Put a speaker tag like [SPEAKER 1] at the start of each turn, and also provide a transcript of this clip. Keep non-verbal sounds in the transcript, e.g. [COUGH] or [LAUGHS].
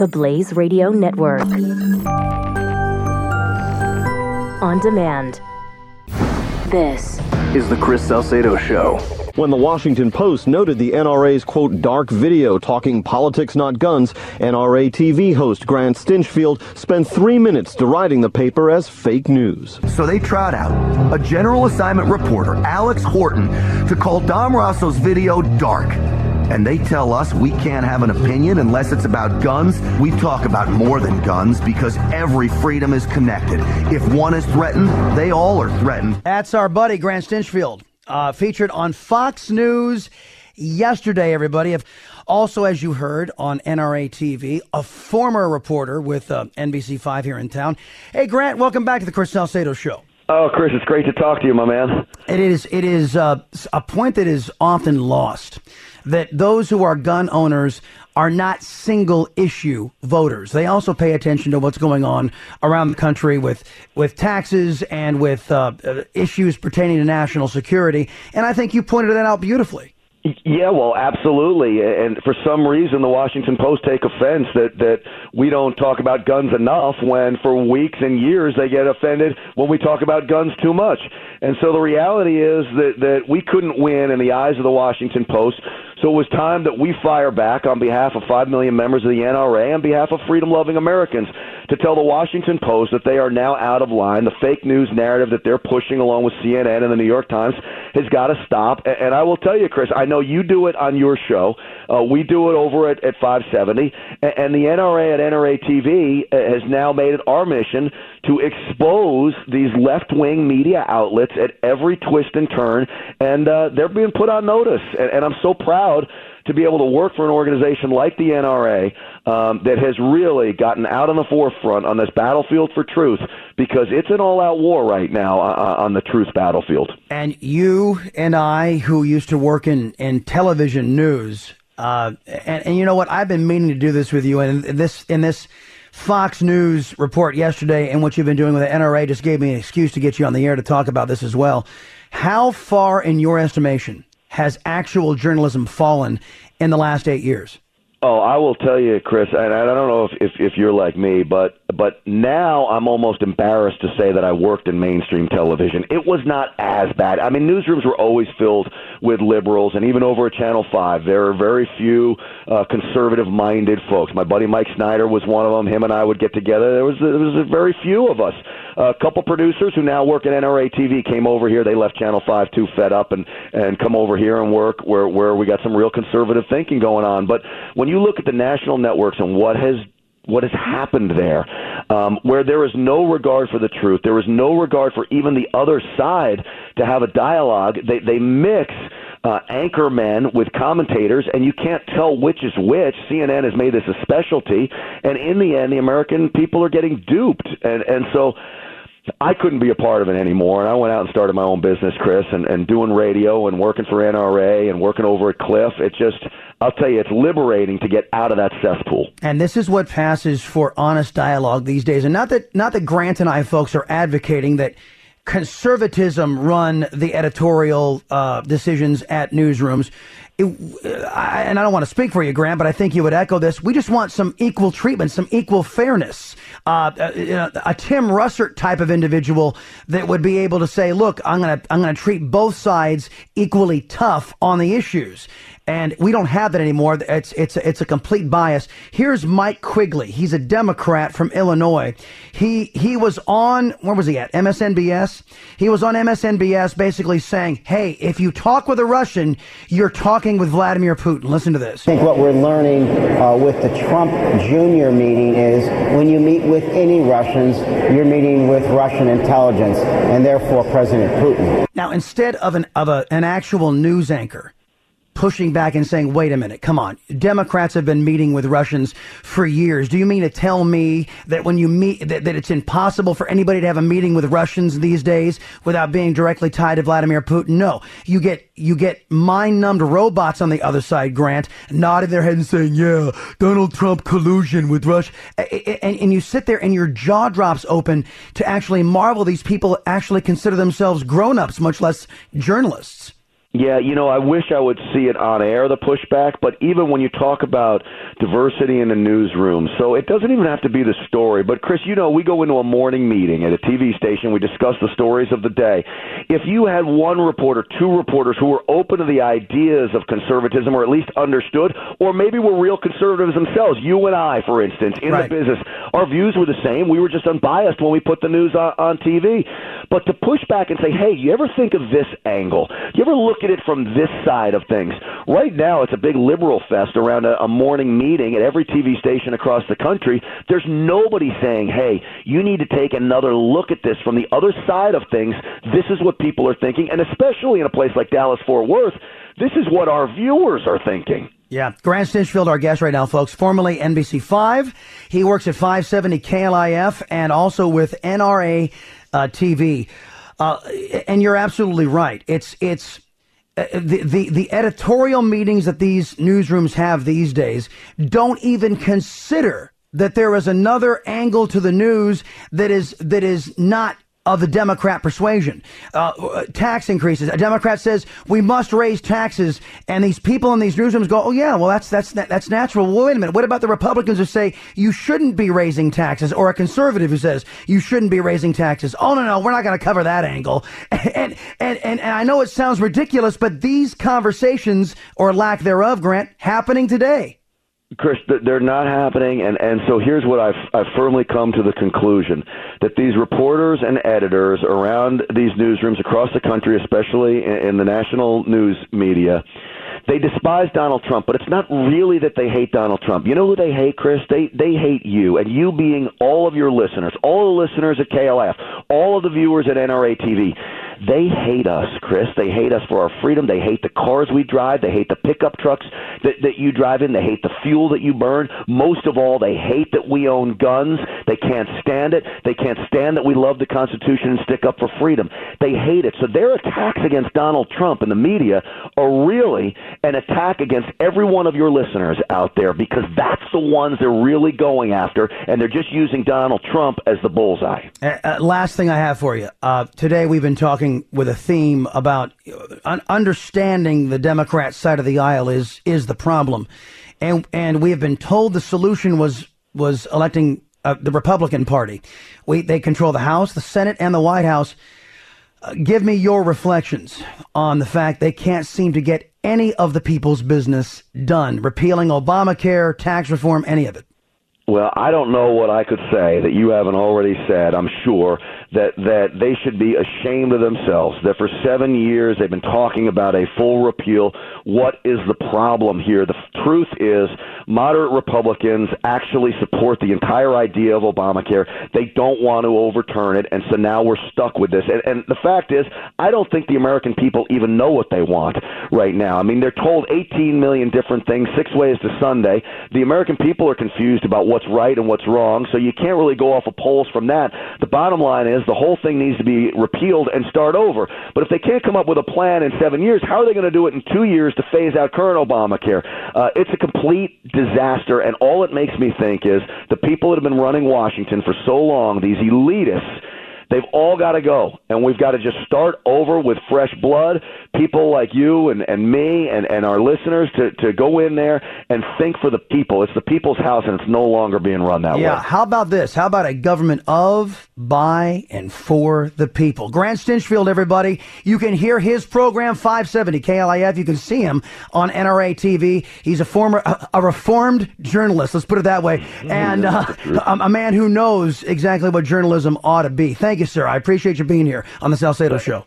[SPEAKER 1] The Blaze Radio Network. On demand. This
[SPEAKER 2] is the Chris Salcedo Show.
[SPEAKER 3] When the Washington Post noted the NRA's quote dark video talking politics not guns, NRA TV host Grant Stinchfield spent three minutes deriding the paper as fake news.
[SPEAKER 4] So they trot out a general assignment reporter, Alex Horton, to call Dom Rosso's video dark and they tell us we can't have an opinion unless it's about guns, we talk about more than guns because every freedom is connected. If one is threatened, they all are threatened.
[SPEAKER 5] That's our buddy, Grant Stinchfield, uh, featured on Fox News yesterday, everybody. Also, as you heard on NRA TV, a former reporter with uh, NBC5 here in town. Hey, Grant, welcome back to the Chris Salcedo Show.
[SPEAKER 6] Oh, Chris, it's great to talk to you, my man.
[SPEAKER 5] It is. It is uh, a point that is often lost that those who are gun owners are not single issue voters. They also pay attention to what's going on around the country with with taxes and with uh, issues pertaining to national security. And I think you pointed that out beautifully.
[SPEAKER 6] Yeah, well, absolutely. And for some reason, the Washington Post take offense that that we don't talk about guns enough. When for weeks and years they get offended when we talk about guns too much. And so the reality is that that we couldn't win in the eyes of the Washington Post. So it was time that we fire back on behalf of five million members of the NRA, on behalf of freedom-loving Americans, to tell the Washington Post that they are now out of line. The fake news narrative that they're pushing along with CNN and the New York Times has got to stop. And I will tell you, Chris, I know you do it on your show. Uh, we do it over at, at 570. And the NRA at NRA TV uh, has now made it our mission to expose these left wing media outlets at every twist and turn. And uh, they're being put on notice. And, and I'm so proud to be able to work for an organization like the NRA um, that has really gotten out on the forefront on this battlefield for truth because it's an all out war right now uh, uh, on the truth battlefield.
[SPEAKER 5] And you and I, who used to work in, in television news, uh, and, and you know what? I've been meaning to do this with you, and this in this Fox News report yesterday, and what you've been doing with the NRA, just gave me an excuse to get you on the air to talk about this as well. How far, in your estimation, has actual journalism fallen in the last eight years?
[SPEAKER 6] Oh, I will tell you, Chris, and I don't know if, if, if you're like me, but but now I'm almost embarrassed to say that I worked in mainstream television. It was not as bad. I mean, newsrooms were always filled with liberals, and even over at Channel Five, there are very few uh, conservative-minded folks. My buddy Mike Snyder was one of them. Him and I would get together. There was there was very few of us. A couple producers who now work at NRA TV came over here. They left Channel Five too fed up and and come over here and work where where we got some real conservative thinking going on. But when you look at the national networks and what has what has happened there, um, where there is no regard for the truth, there is no regard for even the other side to have a dialogue. They they mix uh, anchor men with commentators, and you can't tell which is which. CNN has made this a specialty, and in the end, the American people are getting duped, and and so I couldn't be a part of it anymore, and I went out and started my own business, Chris, and, and doing radio and working for NRA and working over at Cliff. It just, I'll tell you, it's liberating to get out of that cesspool.
[SPEAKER 5] And this is what passes for honest dialogue these days. And not that, not that Grant and I, folks, are advocating that conservatism run the editorial uh, decisions at newsrooms. It, I, and I don't want to speak for you, Grant, but I think you would echo this. We just want some equal treatment, some equal fairness. Uh, a, uh, a Tim Russert type of individual that would be able to say, "Look, I'm gonna I'm gonna treat both sides equally tough on the issues." And we don't have that anymore. It's it's it's a complete bias. Here's Mike Quigley. He's a Democrat from Illinois. He he was on where was he at MSNBS? He was on MSNBS basically saying, "Hey, if you talk with a Russian, you're talking with Vladimir Putin." Listen to this.
[SPEAKER 7] I think what we're learning uh, with the Trump Jr. meeting is when you meet with any Russians, you're meeting with Russian intelligence and therefore President Putin.
[SPEAKER 5] Now, instead of an of a, an actual news anchor pushing back and saying, wait a minute, come on. Democrats have been meeting with Russians for years. Do you mean to tell me that when you meet, that, that it's impossible for anybody to have a meeting with Russians these days without being directly tied to Vladimir Putin? No. You get, you get mind numbed robots on the other side, Grant, nodding their head and saying, yeah, Donald Trump collusion with Russia. And, and you sit there and your jaw drops open to actually marvel these people actually consider themselves grown ups, much less journalists.
[SPEAKER 6] Yeah, you know, I wish I would see it on air, the pushback, but even when you talk about diversity in the newsroom, so it doesn't even have to be the story. But, Chris, you know, we go into a morning meeting at a TV station, we discuss the stories of the day. If you had one reporter, two reporters who were open to the ideas of conservatism or at least understood, or maybe were real conservatives themselves, you and I, for instance, in
[SPEAKER 5] Right.
[SPEAKER 6] the business, our views were the same. We were just unbiased when we put the news on, on TV. But to push back and say, hey, you ever think of this angle? You ever look at it from this side of things? Right now, it's a big liberal fest around a, a morning meeting at every TV station across the country. There's nobody saying, hey, you need to take another look at this from the other side of things. This is what people are thinking. And especially in a place like Dallas Fort Worth, this is what our viewers are thinking.
[SPEAKER 5] Yeah. Grant Stinchfield, our guest right now, folks, formerly NBC5. He works at 570 KLIF and also with NRA uh, TV. Uh, and you're absolutely right. It's, it's, the, the editorial meetings that these newsrooms have these days don't even consider that there is another angle to the news that is that is not of the Democrat persuasion. Uh, tax increases. A Democrat says we must raise taxes, and these people in these newsrooms go, "Oh yeah, well that's that's that's natural." Well, wait a minute. What about the Republicans who say you shouldn't be raising taxes, or a conservative who says you shouldn't be raising taxes? Oh no, no, we're not going to cover that angle. [LAUGHS] And, and and and I know it sounds ridiculous, but these conversations, or lack thereof, Grant, happening today.
[SPEAKER 6] Chris, they're not happening, and, and so here's what I've, I've firmly come to the conclusion that these reporters and editors around these newsrooms across the country, especially in, in the national news media, they despise Donald Trump, but it's not really that they hate Donald Trump. You know who they hate, Chris? They they hate you, and you being all of your listeners, all the listeners at KLF, all of the viewers at NRA TV. They hate us, Chris. They hate us for our freedom. They hate the cars we drive. They hate the pickup trucks that, that you drive in. They hate the fuel that you burn. Most of all, they hate that we own guns. They can't stand it. They can't stand that we love the Constitution and stick up for freedom. They hate it. So their attacks against Donald Trump and the media are really an attack against every one of your listeners out there because that's the ones they're really going after, and they're just using Donald Trump as the bullseye.
[SPEAKER 5] Uh, uh, last thing I have for you. Uh, today we've been talking with a theme about uh, understanding the Democrat side of the aisle is is the problem, and and we have been told the solution was was electing uh, the Republican Party. We they control the House, the Senate, and the White House. Uh, give me your reflections on the fact they can't seem to get any of the people's business done. Repealing Obamacare, tax reform, any of it.
[SPEAKER 6] Well, I don't know what I could say that you haven't already said. I'm sure that that they should be ashamed of themselves. That for seven years they've been talking about a full repeal. What is the problem here? The truth is, moderate Republicans actually support the entire idea of Obamacare. They don't want to overturn it, and so now we're stuck with this. And, and the fact is, I don't think the American people even know what they want right now. I mean, they're told 18 million different things, six ways to Sunday. The American people are confused about what's right and what's wrong, so you can't really go off of polls from that. The bottom line is the whole thing needs to be repealed and start over. But if they can't come up with a plan in seven years, how are they going to do it in two years to phase out current Obamacare? Uh, it's a complete disaster, and all it makes me think is the people that have been running Washington for so long, these elitists, They've all got to go, and we've got to just start over with fresh blood. People like you and, and me and, and our listeners to, to go in there and think for the people. It's the people's house, and it's no longer being run that
[SPEAKER 5] Yeah.
[SPEAKER 6] way. Yeah.
[SPEAKER 5] How about this? How about a government of, by, and for the people? Grant Stinchfield, everybody. You can hear his program 570 KLIF. You can see him on NRA TV. He's a former, a, a reformed journalist. Let's put it that way, and uh, a, a man who knows exactly what journalism ought to be. Thank you, sir. I appreciate you being here on the Salcedo Show.